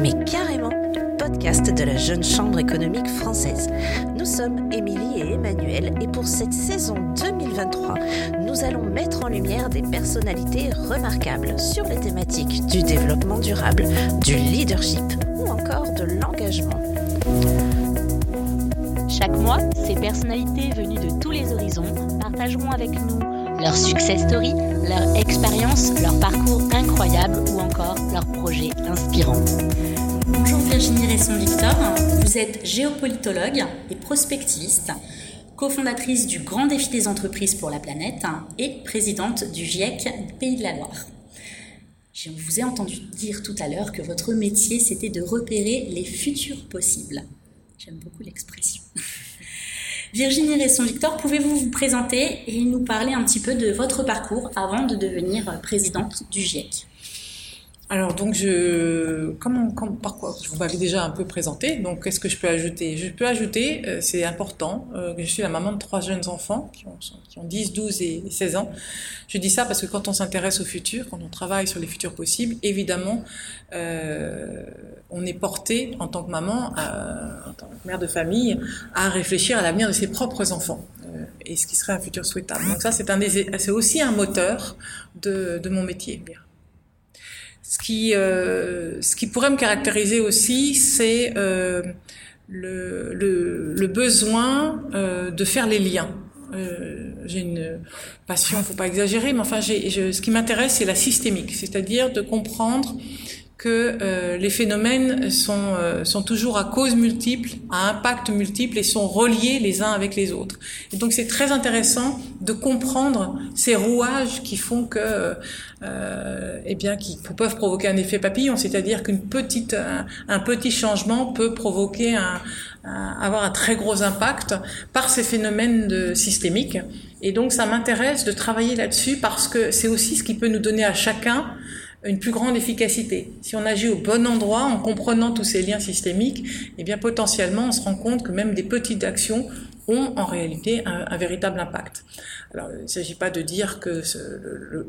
mais carrément podcast de la Jeune Chambre économique française. Nous sommes Émilie et Emmanuel et pour cette saison 2023, nous allons mettre en lumière des personnalités remarquables sur les thématiques du développement durable, du leadership ou encore de l'engagement. Chaque mois, ces personnalités venues de tous les horizons partageront avec nous leur success story, leur expérience, leur parcours incroyable ou encore leurs projets. Bonjour Virginie Resson-Victor, vous êtes géopolitologue et prospectiviste, cofondatrice du Grand Défi des entreprises pour la planète et présidente du GIEC Pays de la Loire. Je vous ai entendu dire tout à l'heure que votre métier c'était de repérer les futurs possibles. J'aime beaucoup l'expression. Virginie Resson-Victor, pouvez-vous vous présenter et nous parler un petit peu de votre parcours avant de devenir présidente du GIEC alors donc je comment, par quoi vous m'avez déjà un peu présenté donc qu'est-ce que je peux ajouter? Je peux ajouter euh, c'est important euh, que je suis la maman de trois jeunes enfants qui ont, qui ont 10, 12 et 16 ans. Je dis ça parce que quand on s'intéresse au futur, quand on travaille sur les futurs possibles, évidemment euh, on est porté en tant que maman, en tant que mère de famille, à réfléchir à l'avenir de ses propres enfants et ce qui serait un futur souhaitable. Donc ça c'est c'est aussi un moteur de, de mon métier. Ce qui, euh, ce qui pourrait me caractériser aussi, c'est euh, le, le, le, besoin euh, de faire les liens. Euh, j'ai une passion, faut pas exagérer, mais enfin, j'ai, ce qui m'intéresse, c'est la systémique, c'est-à-dire de comprendre que euh, les phénomènes sont, euh, sont toujours à cause multiple, à impact multiple et sont reliés les uns avec les autres. Et donc c'est très intéressant de comprendre ces rouages qui font que, euh, eh bien, qui peuvent provoquer un effet papillon, c'est-à-dire qu'une petite, un, petit changement peut provoquer un, avoir un très gros impact par ces phénomènes de, systémiques. Et donc ça m'intéresse de travailler là-dessus parce que c'est aussi ce qui peut nous donner à chacun une plus grande efficacité. Si on agit au bon endroit en comprenant tous ces liens systémiques, eh bien potentiellement on se rend compte que même des petites actions ont en réalité un, véritable impact. Alors il ne s'agit pas de dire que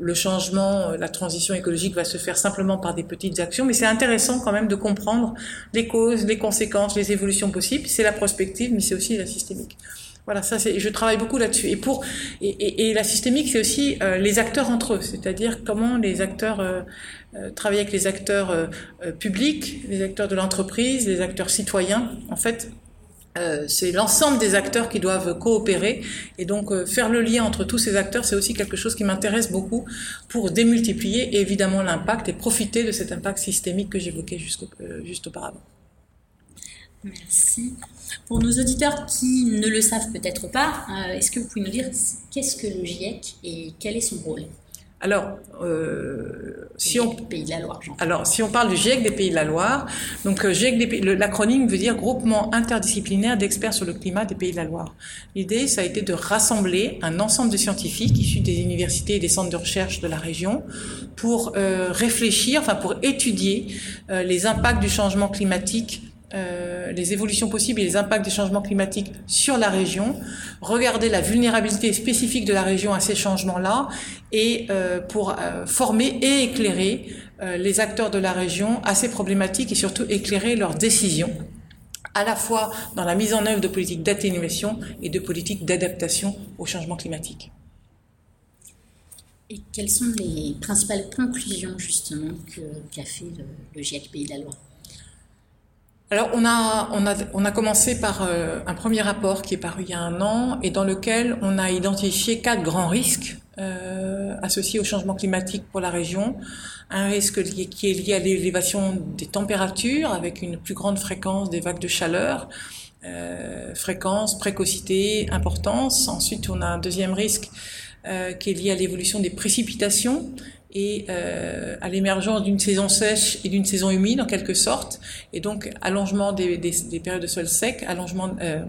le, changement, la transition écologique va se faire simplement par des petites actions, mais c'est intéressant quand même de comprendre les causes, les conséquences, les évolutions possibles. C'est la prospective, mais c'est aussi la systémique. Voilà, ça je travaille beaucoup là-dessus. Et pour et, la systémique, c'est aussi euh, les acteurs entre eux, c'est-à-dire comment les acteurs euh, euh travaillent avec les acteurs euh, publics, les acteurs de l'entreprise, les acteurs citoyens. En fait, c'est l'ensemble des acteurs qui doivent coopérer et donc faire le lien entre tous ces acteurs, c'est aussi quelque chose qui m'intéresse beaucoup pour démultiplier évidemment l'impact et profiter de cet impact systémique que j'évoquais juste auparavant. Merci. Pour nos auditeurs qui ne le savent peut-être pas, euh, est-ce que vous pouvez nous dire qu'est-ce que le GIEC et quel est son rôle? Alors, euh, si on Pays de la Loire. Alors, si on parle du GIEC des Pays de la Loire, donc euh, GIEC des l'acronyme veut dire Groupement interdisciplinaire d'experts sur le climat des Pays de la Loire. L'idée, ça a été de rassembler un ensemble de scientifiques issus des universités et des centres de recherche de la région pour euh, réfléchir, enfin pour étudier euh, les impacts du changement climatique euh, les évolutions possibles et les impacts des changements climatiques sur la région, regarder la vulnérabilité spécifique de la région à ces changements-là, et euh, pour euh, former et éclairer les acteurs de la région à ces problématiques et surtout éclairer leurs décisions à la fois dans la mise en œuvre de politiques d'atténuation et de politiques d'adaptation au changement climatique. Et quelles sont les principales conclusions justement qu'a fait le, le GIEC Pays de la Loire alors on a, on a, on a commencé par euh, un premier rapport qui est paru il y a un an et dans lequel on a identifié quatre grands risques euh, associés au changement climatique pour la région. Un risque qui est lié à l'élévation des températures avec une plus grande fréquence des vagues de chaleur. Euh, fréquence, précocité, importance. Ensuite, on a un deuxième risque qui est lié à l'évolution des précipitations et euh, à l'émergence d'une saison sèche et d'une saison humide en quelque sorte, et donc allongement des, des, des périodes de sol sec, allongement euh,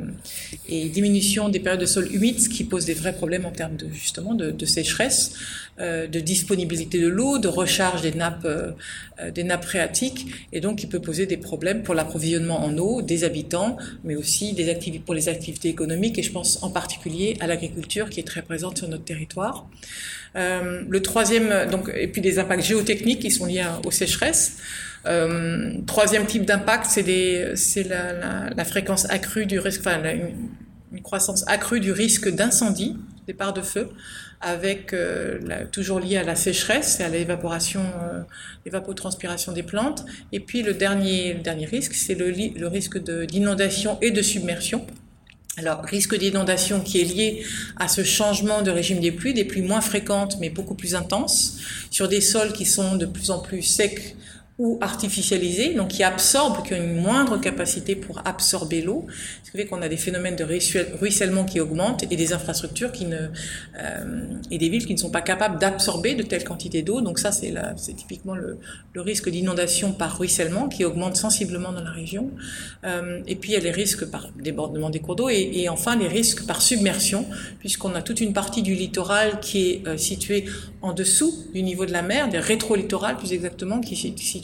et diminution des périodes de sol humides, ce qui pose des vrais problèmes en termes de justement de, sécheresse, de disponibilité de l'eau, de recharge des nappes euh, des nappes phréatiques, et donc qui peut poser des problèmes pour l'approvisionnement en eau des habitants, mais aussi des activités pour les activités économiques, et je pense en particulier à l'agriculture qui est très présente sur notre territoire. Euh, le troisième, donc et puis des impacts géotechniques qui sont liés aux sécheresses. Euh, troisième type d'impact, c'est la, la, la, fréquence accrue du risque, enfin une, une, croissance accrue du risque d'incendie, départ de feu, avec euh, la, toujours lié à la sécheresse et à l'évaporation, euh, l'évapotranspiration des plantes. Et puis le dernier, le dernier risque, c'est le, le risque d'inondation et de submersion. Alors, risque d'inondation qui est lié à ce changement de régime des pluies, des pluies moins fréquentes mais beaucoup plus intenses, sur des sols qui sont de plus en plus secs ou artificialisés, donc qui absorbent, qui ont une moindre capacité pour absorber l'eau, ce qui fait qu'on a des phénomènes de ruissellement qui augmentent et des infrastructures qui ne euh, et des villes qui ne sont pas capables d'absorber de telles quantités d'eau. Donc ça, c'est c'est typiquement le, risque d'inondation par ruissellement qui augmente sensiblement dans la région. Euh, et puis il y a les risques par débordement des cours d'eau et, enfin les risques par submersion, puisqu'on a toute une partie du littoral qui est euh, située en dessous du niveau de la mer, des rétro-littorales plus exactement, qui est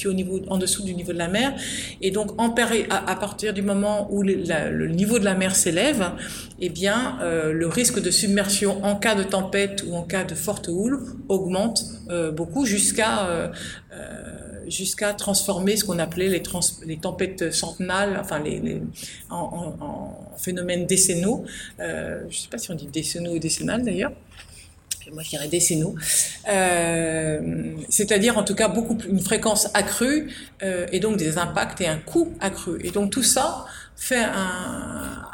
au niveau, en dessous du niveau de la mer. Et donc, en à, à partir du moment où le, niveau de la mer s'élève, eh bien, euh, le risque de submersion en cas de tempête ou en cas de forte houle augmente euh, beaucoup jusqu'à euh, jusqu'à transformer ce qu'on appelait les, trans, les tempêtes centenales, enfin les, en, en, phénomènes décennaux. je ne sais pas si on dit décennaux ou décennales d'ailleurs moi je décennaux, euh, c'est-à-dire en tout cas beaucoup plus, une fréquence accrue euh, et donc des impacts et un coût accru. Et donc tout ça fait un,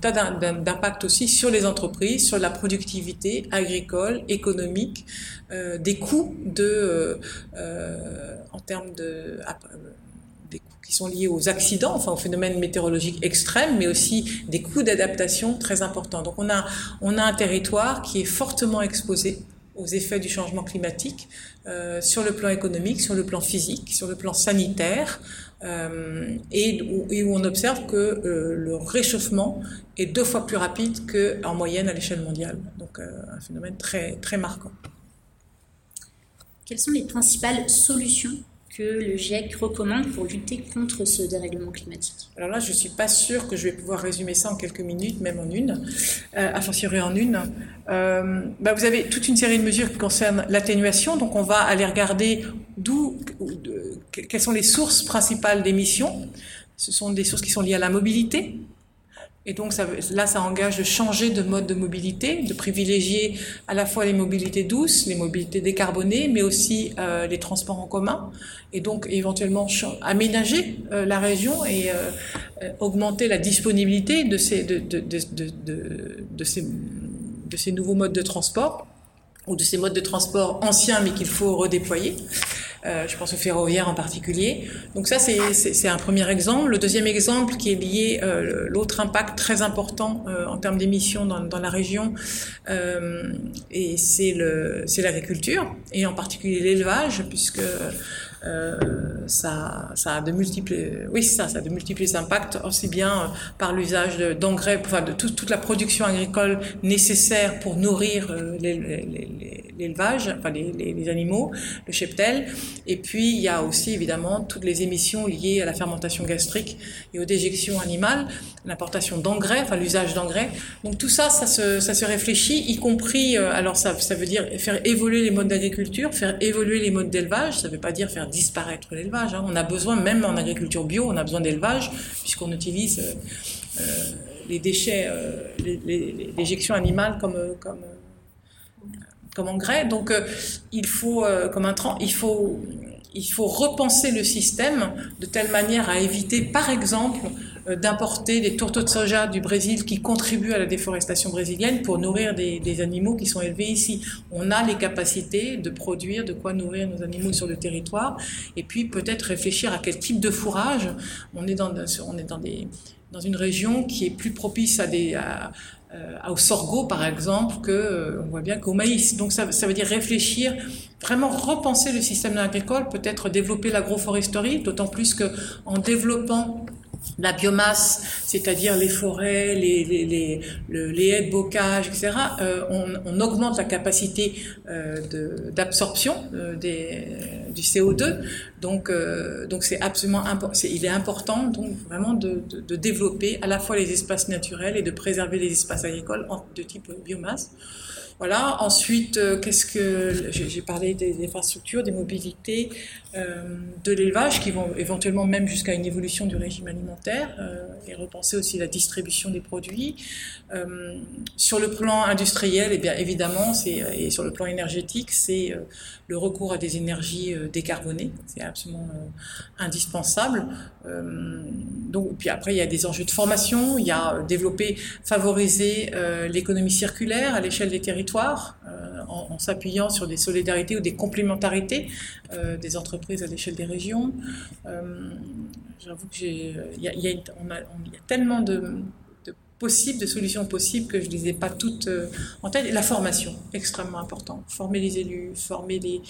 tas d'impact aussi sur les entreprises, sur la productivité agricole, économique, euh, des coûts de, euh, en termes de qui sont liés aux accidents, enfin aux phénomènes météorologiques extrêmes, mais aussi des coûts d'adaptation très importants. Donc on a, on a un territoire qui est fortement exposé aux effets du changement climatique euh, sur le plan économique, sur le plan physique, sur le plan sanitaire, euh, et, où, on observe que euh, le réchauffement est deux fois plus rapide qu'en moyenne à l'échelle mondiale. Donc un phénomène très, très marquant. Quelles sont les principales solutions que le GIEC recommande pour lutter contre ce dérèglement climatique Alors là, je ne suis pas sûre que je vais pouvoir résumer ça en quelques minutes, même en une, euh, a fortiori en une. Euh, bah vous avez toute une série de mesures qui concernent l'atténuation, donc on va aller regarder d'où, quelles sont les sources principales d'émissions. Ce sont des sources qui sont liées à la mobilité, et donc ça, là, ça engage de changer de mode de mobilité, de privilégier à la fois les mobilités douces, les mobilités décarbonées, mais aussi euh, les transports en commun, et donc éventuellement aménager euh, la région et euh, euh, augmenter la disponibilité de ces, de, de, de, de, ces, de ces nouveaux modes de transport ou de ces modes de transport anciens mais qu'il faut redéployer. Euh, je pense au ferroviaire en particulier. Donc ça, c'est un premier exemple. Le deuxième exemple qui est lié, euh, l'autre impact très important euh, en termes d'émissions dans, dans, la région, euh, et c'est l'agriculture, et en particulier l'élevage, puisque euh, ça, ça a de multiples, oui, ça, ça a de multiples impacts, aussi bien euh, par l'usage d'engrais, enfin de tout, toute la production agricole nécessaire pour nourrir euh, l'élevage, enfin les, les, les, animaux, le cheptel. Et puis il y a aussi évidemment toutes les émissions liées à la fermentation gastrique et aux déjections animales, l'importation d'engrais, enfin l'usage d'engrais. Donc tout ça, ça se, ça se réfléchit, y compris, alors ça, ça veut dire faire évoluer les modes d'agriculture, faire évoluer les modes d'élevage. Ça veut pas dire faire disparaître l'élevage. Hein. On a besoin, même en agriculture bio, on a besoin d'élevage, puisqu'on utilise euh, euh, les déchets, euh, l'éjection animale comme, comme, comme engrais. Donc il faut, comme un il faut, il faut repenser le système de telle manière à éviter, par exemple, euh, d'importer des tourteaux de soja du Brésil qui contribuent à la déforestation brésilienne pour nourrir des, des, animaux qui sont élevés ici. On a les capacités de produire de quoi nourrir nos animaux sur le territoire et puis peut-être réfléchir à quel type de fourrage. On est dans, on est dans, des, dans une région qui est plus propice à des... À, euh, au sorgho par exemple que euh, on voit bien qu'au maïs. Donc ça, ça, veut dire réfléchir, vraiment repenser le système agricole, peut-être développer l'agroforesterie, d'autant plus que en développant la biomasse, c'est-à-dire les forêts, les, les, les, les haies de bocage, etc., euh, on, on, augmente la capacité euh, d'absorption euh, du CO2. Donc, euh, donc c'est absolument. Il est important donc vraiment de, de, de, développer à la fois les espaces naturels et de préserver les espaces agricoles de type biomasse. Voilà. Ensuite, euh, qu'est-ce que j'ai parlé des infrastructures, des mobilités, euh, de l'élevage qui vont éventuellement même jusqu'à une évolution du régime alimentaire euh, et repenser aussi la distribution des produits. Sur le plan industriel, et eh bien évidemment, et sur le plan énergétique, c'est le recours à des énergies décarbonées, c'est absolument indispensable. donc, puis après, il y a des enjeux de formation, il y a développer, favoriser l'économie circulaire à l'échelle des territoires en, en s'appuyant sur des solidarités ou des complémentarités des entreprises à l'échelle des régions. Euh, j'avoue que y a, tellement de, possibles, de solutions possibles que je ne les ai pas toutes euh, en tête. La formation, extrêmement important. Former les élus, former les,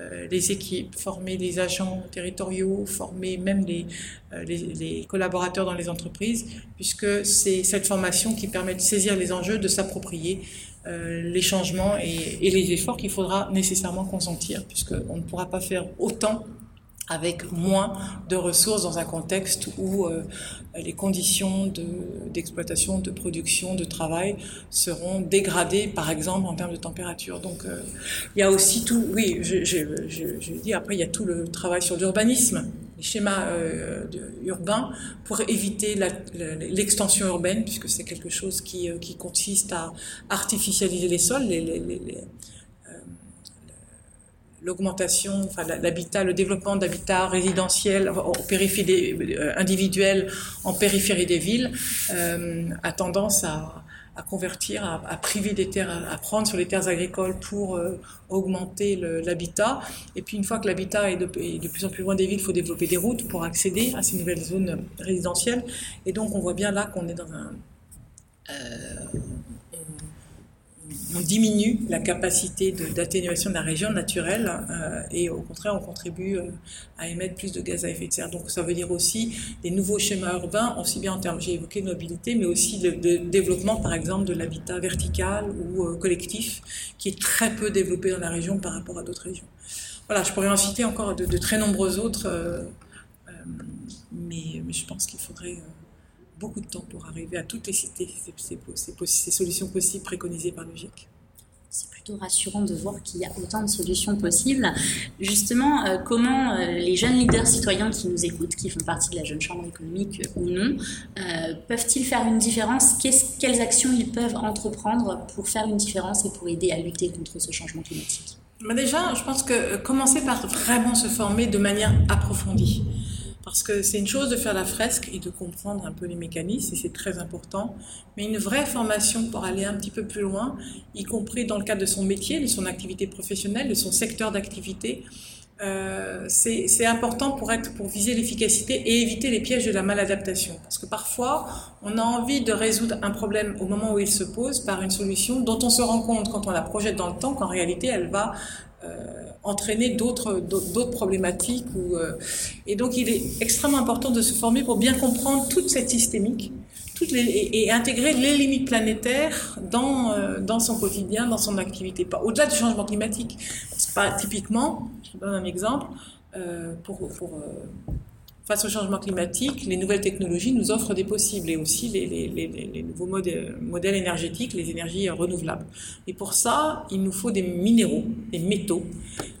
euh, équipes, former les agents territoriaux, former même les, euh, les, collaborateurs dans les entreprises, puisque c'est cette formation qui permet de saisir les enjeux, de s'approprier les changements et, et les efforts qu'il faudra nécessairement consentir, puisqu'on ne pourra pas faire autant avec moins de ressources dans un contexte où euh, les conditions d'exploitation, de, production, de travail seront dégradées, par exemple en termes de température. Donc euh, il y a aussi tout, oui, je, je, je, je dis après il y a tout le travail sur l'urbanisme les schémas euh, urbains pour éviter l'extension urbaine, puisque c'est quelque chose qui, euh, qui, consiste à artificialiser les sols, les, les, les, l'augmentation, enfin l'habitat, le développement d'habitats résidentiels en périphérie euh, individuels en périphérie des villes euh, a tendance à, convertir, à, priver des terres, à, prendre sur les terres agricoles pour euh, augmenter l'habitat. Et puis une fois que l'habitat est, de plus en plus loin des villes, il faut développer des routes pour accéder à ces nouvelles zones résidentielles. Et donc on voit bien là qu'on est dans un... on diminue la capacité d'atténuation de, la région naturelle euh, et au contraire on contribue euh, à émettre plus de gaz à effet de serre. Donc ça veut dire aussi des nouveaux schémas urbains, aussi bien en termes, j'ai évoqué de mobilité, mais aussi de, développement par exemple de l'habitat vertical ou euh, collectif qui est très peu développé dans la région par rapport à d'autres régions. Voilà, je pourrais en citer encore de, très nombreux autres, mais, je pense qu'il faudrait beaucoup de temps pour arriver à toutes les citer ces, ces, ces, ces solutions possibles préconisées par le GIEC c'est plutôt rassurant de voir qu'il y a autant de solutions possibles. Justement, euh, comment euh, les jeunes leaders citoyens qui nous écoutent, qui font partie de la jeune chambre économique euh, ou non, peuvent-ils faire une différence? Quelles actions ils peuvent entreprendre pour faire une différence et pour aider à lutter contre ce changement climatique? Mais Déjà, je pense que commencer par vraiment se former de manière approfondie. Parce que c'est une chose de faire la fresque et de comprendre un peu les mécanismes, et c'est très important, mais une vraie formation pour aller un petit peu plus loin, y compris dans le cadre de son métier, de son activité professionnelle, de son secteur d'activité, euh, c'est important pour pour viser l'efficacité et éviter les pièges de la maladaptation. Parce que parfois, on a envie de résoudre un problème au moment où il se pose par une solution dont on se rend compte quand on la projette dans le temps qu'en réalité, elle va entraîner d'autres d'autres problématiques. Ou, euh, et donc, il est extrêmement important de se former pour bien comprendre toute cette systémique et, intégrer les limites planétaires dans, euh, dans son quotidien, dans son activité. Au-delà du changement climatique. Pas, typiquement, je donne un exemple, euh, pour, euh, face au changement climatique, les nouvelles technologies nous offrent des possibles et aussi les, les, les, les nouveaux modèles, modèles, énergétiques, les énergies renouvelables. Et pour ça, il nous faut des minéraux, des métaux.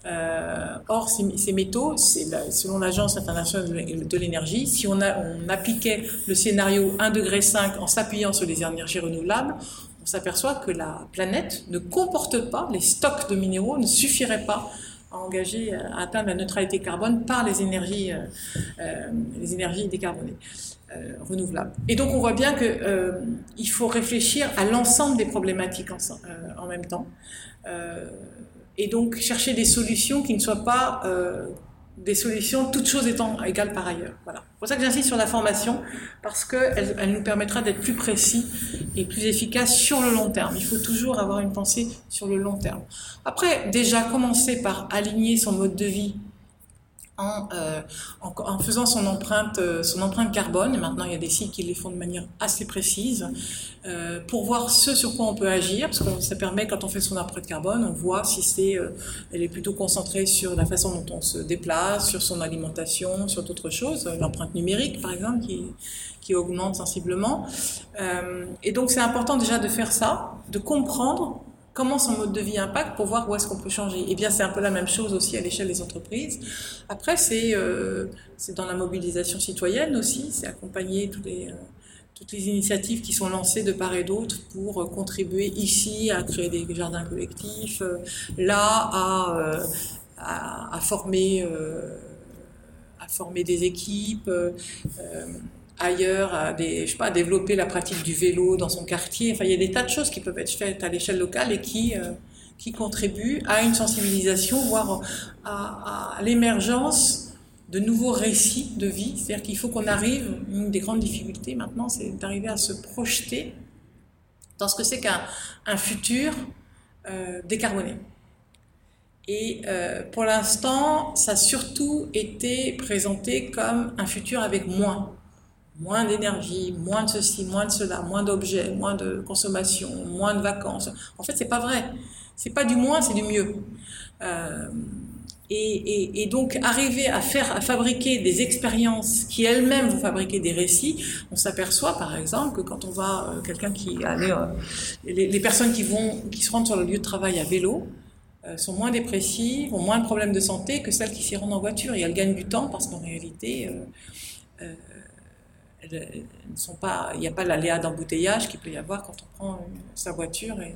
Euh, or, ces, ces métaux, la, selon l'Agence internationale de l'énergie, si on, a, on appliquait le scénario 1 degré 5 en s'appuyant sur les énergies renouvelables, on s'aperçoit que la planète ne comporte pas, les stocks de minéraux ne suffiraient pas à à atteindre la neutralité carbone par les énergies, euh, euh, les énergies décarbonées. Euh, renouvelables. Et donc on voit bien que euh, il faut réfléchir à l'ensemble des problématiques en même temps, et donc chercher des solutions qui ne soient pas des solutions, toutes choses étant égales par ailleurs. Voilà. C'est pour ça que j'insiste sur la formation, parce qu'elle elle nous permettra d'être plus précis et plus efficace sur le long terme. Il faut toujours avoir une pensée sur le long terme. Après, déjà commencer par aligner son mode de vie en, euh, en, faisant son empreinte, euh, son empreinte carbone. Et maintenant, il y a des sites qui les font de manière assez précise euh, pour voir ce sur quoi on peut agir, parce que ça permet, quand on fait son empreinte carbone, on voit si c'est, elle est plutôt concentrée sur la façon dont on se déplace, sur son alimentation, sur d'autres choses, l'empreinte numérique, par exemple, qui, qui augmente sensiblement. Et donc, c'est important déjà de faire ça, de comprendre comment son mode de vie impacte pour voir où est-ce qu'on peut changer. Et eh bien, c'est un peu la même chose aussi à l'échelle des entreprises. Après, c'est euh, dans la mobilisation citoyenne aussi, c'est accompagner tous les, euh, toutes les initiatives qui sont lancées de part et d'autre pour euh, contribuer ici à créer des jardins collectifs, euh, là à, à, à, former, à former des équipes ailleurs, à, développer la pratique du vélo dans son quartier. Enfin, il y a des tas de choses qui peuvent être faites à l'échelle locale et qui, euh, contribuent à une sensibilisation, voire à, l'émergence de nouveaux récits de vie. C'est-à-dire qu'il faut qu'on arrive, une des grandes difficultés maintenant, c'est d'arriver à se projeter dans ce que c'est qu'un un futur euh, décarboné. Et euh, pour l'instant, ça a surtout été présenté comme un futur avec moins moins d'énergie, moins de ceci, moins de cela, moins d'objets, moins de consommation, moins de vacances. En fait, c'est pas vrai. C'est pas du moins, c'est du mieux. Euh, et, et, et, donc arriver à faire, à fabriquer des expériences qui elles-mêmes vont fabriquer des récits. On s'aperçoit par exemple que quand on va, euh, quelqu'un qui allait, euh, les, personnes qui vont, qui se rendent sur le lieu de travail à vélo, euh, sont moins dépressives, ont moins de problèmes de santé que celles qui s'y rendent en voiture. Et elles gagnent du temps parce qu'en réalité, euh, ne sont pas, il n'y a pas l'aléa d'embouteillage qu'il peut y avoir quand on prend sa voiture. Et...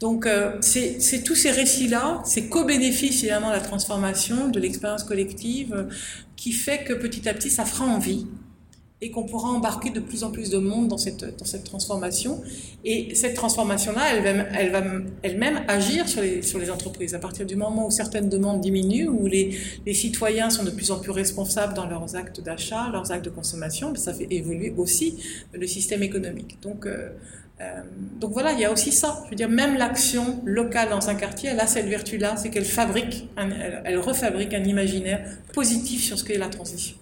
Donc, euh, c'est tous ces récits-là, c'est co-bénéfice de la transformation, de l'expérience collective, qui fait que petit à petit, ça fera envie et qu'on pourra embarquer de plus en plus de monde dans cette, dans cette transformation. Et cette transformation-là, elle va, elle va elle-même agir sur les, sur les entreprises. À partir du moment où certaines demandes diminuent, où les, les citoyens sont de plus en plus responsables dans leurs actes d'achat, leurs actes de consommation, ça fait évoluer aussi le système économique. Donc, euh, euh, donc voilà, il y a aussi ça. Je veux dire, même l'action locale dans un quartier, elle a cette vertu-là, c'est qu'elle fabrique, elle, elle refabrique un imaginaire positif sur ce qu'est la transition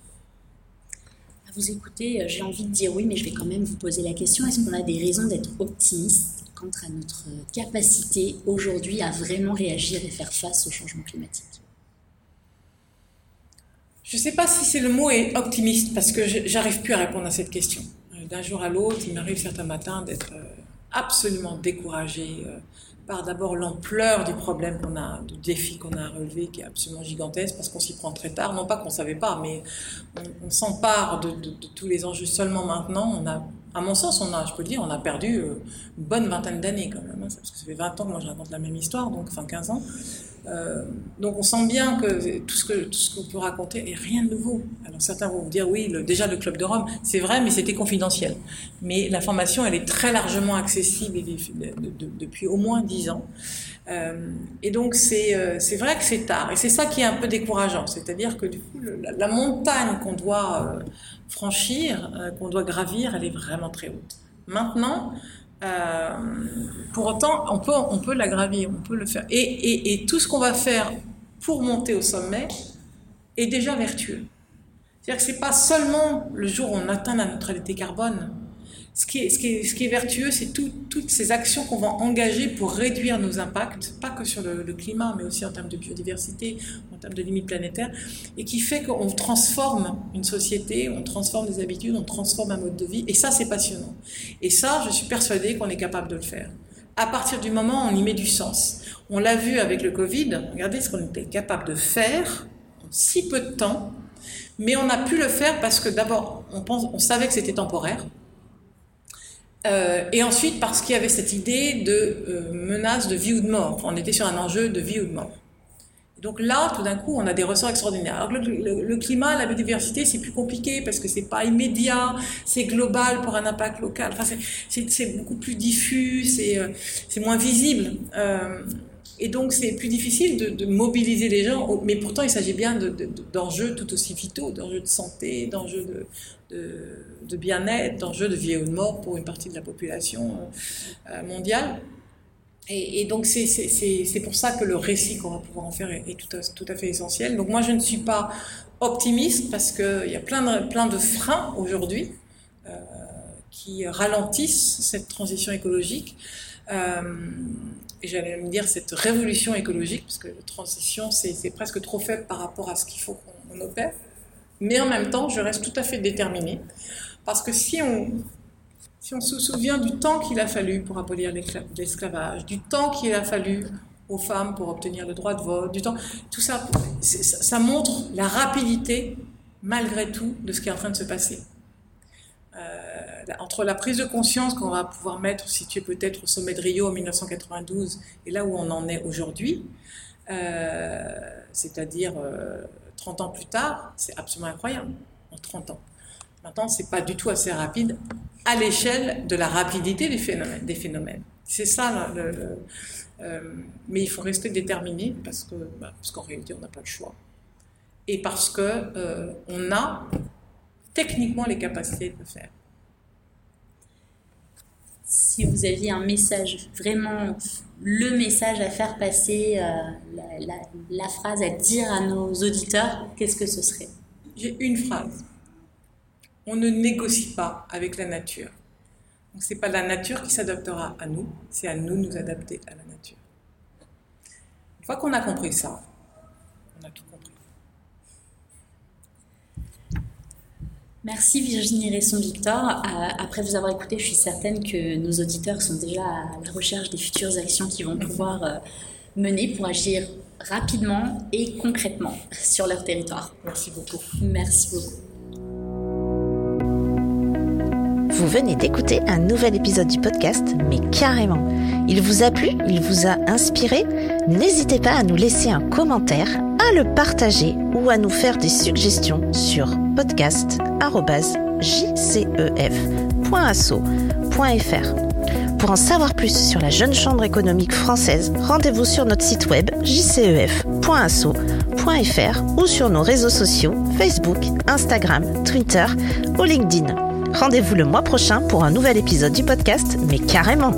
vous écoutez, euh, j'ai envie de dire oui, mais je vais quand même vous poser la question, est-ce qu'on a des raisons d'être optimiste quant à notre capacité aujourd'hui à vraiment réagir et faire face au changement climatique? Je ne sais pas si c'est le mot est optimiste, parce que j'arrive plus à répondre à cette question. Euh, d'un jour à l'autre, il m'arrive certains matins d'être euh, absolument découragé par d'abord l'ampleur du problème qu'on a, du défi qu'on a à relever, qui est absolument gigantesque, parce qu'on s'y prend très tard. Non pas qu'on ne savait pas, mais on, s'empare de, tous les enjeux seulement maintenant. On a, à mon sens, on a, je peux le dire, on a perdu euh, une bonne vingtaine d'années quand même. Hein, parce que ça fait 20 ans que moi je raconte la même histoire, donc enfin 15 ans. Euh, donc on sent bien que tout ce que tout ce qu'on peut raconter est rien de nouveau. Alors certains vont vous dire oui, déjà le club de Rome, c'est vrai, mais c'était confidentiel. Mais l'information, elle est très largement accessible depuis au moins dix ans. Euh, et donc c'est euh, c'est vrai que c'est tard, et c'est ça qui est un peu décourageant. C'est-à-dire que du coup, la, la, montagne qu'on doit franchir, qu'on doit gravir, elle est vraiment très haute. Maintenant, euh, pour autant, on peut, on peut on peut le faire. Et, et, tout ce qu'on va faire pour monter au sommet est déjà vertueux. C'est-à-dire que c'est pas seulement le jour où on atteint la neutralité carbone ce qui est, vertueux, c'est tout, toutes ces actions qu'on va engager pour réduire nos impacts, pas que sur le, climat, mais aussi en termes de biodiversité, en termes de limites planétaires, et qui fait qu'on transforme une société, on transforme des habitudes, on transforme un mode de vie, et ça, c'est passionnant. Et ça, je suis persuadée qu'on est capable de le faire. À partir du moment où on y met du sens. On l'a vu avec le Covid, regardez ce qu'on était capable de faire en si peu de temps, mais on a pu le faire parce que d'abord, on savait que c'était temporaire, euh, et ensuite, parce qu'il y avait cette idée de euh, menace de vie ou de mort. On était sur un enjeu de vie ou de mort. Donc là, tout d'un coup, on a des ressorts extraordinaires. Alors le, le, climat, la biodiversité, c'est plus compliqué parce que c'est pas immédiat, c'est global pour un impact local. Enfin, c'est beaucoup plus diffus, c'est euh, moins visible. Et donc, c'est plus difficile de, mobiliser les gens, mais pourtant, il s'agit bien d'enjeux de, tout aussi vitaux, d'enjeux de santé, d'enjeux de, bien-être, d'enjeux de vie ou de mort pour une partie de la population euh, mondiale. et, donc c'est pour ça que le récit qu'on va pouvoir en faire est, tout, à, tout, à, fait essentiel. Donc moi je ne suis pas optimiste parce qu'il y a plein de, plein de freins aujourd'hui euh, qui ralentissent cette transition écologique. Euh, et j'allais me dire cette révolution écologique, parce que la transition c'est presque trop faible par rapport à ce qu'il faut qu'on opère. Mais en même temps, je reste tout à fait déterminée, parce que si on, si on se souvient du temps qu'il a fallu pour abolir l'esclavage, du temps qu'il a fallu aux femmes pour obtenir le droit de vote, du temps, tout ça, ça montre la rapidité, malgré tout, de ce qui est en train de se passer. Euh, entre la prise de conscience qu'on va pouvoir mettre, située peut-être au sommet de Rio en 1992, et là où on en est aujourd'hui, euh, c'est-à-dire 30 euh, ans plus tard, c'est absolument incroyable, en 30 ans. Maintenant, c'est pas du tout assez rapide à l'échelle de la rapidité des phénomènes. C'est ça. Le, euh, mais il faut rester déterminé bah, parce qu'en réalité, on n'a pas le choix. Et parce que on a techniquement les capacités de le faire. Si vous aviez un message, vraiment le message à faire passer, euh, la phrase à dire à nos auditeurs, qu'est-ce que ce serait? J'ai une phrase on ne négocie pas avec la nature. Donc c'est pas la nature qui s'adaptera à nous, c'est à nous de nous adapter à la nature. Une fois qu'on a compris ça, on a tout compris. Merci Virginie Resson-Victor. Euh, après vous avoir écouté, je suis certaine que nos auditeurs sont déjà à la recherche des futures actions qu'ils vont pouvoir euh, mener pour agir rapidement et concrètement sur leur territoire. Merci beaucoup. Merci beaucoup. Vous venez d'écouter un nouvel épisode du podcast, mais carrément. Il vous a plu Il vous a inspiré? N'hésitez pas à nous laisser un commentaire, à le partager ou à nous faire des suggestions sur podcast.jcef.asso.fr. Pour en savoir plus sur la Jeune Chambre économique française, rendez-vous sur notre site web jcef.asso.fr ou sur nos réseaux sociaux Facebook, Instagram, Twitter ou LinkedIn. Rendez-vous le mois prochain pour un nouvel épisode du podcast, mais carrément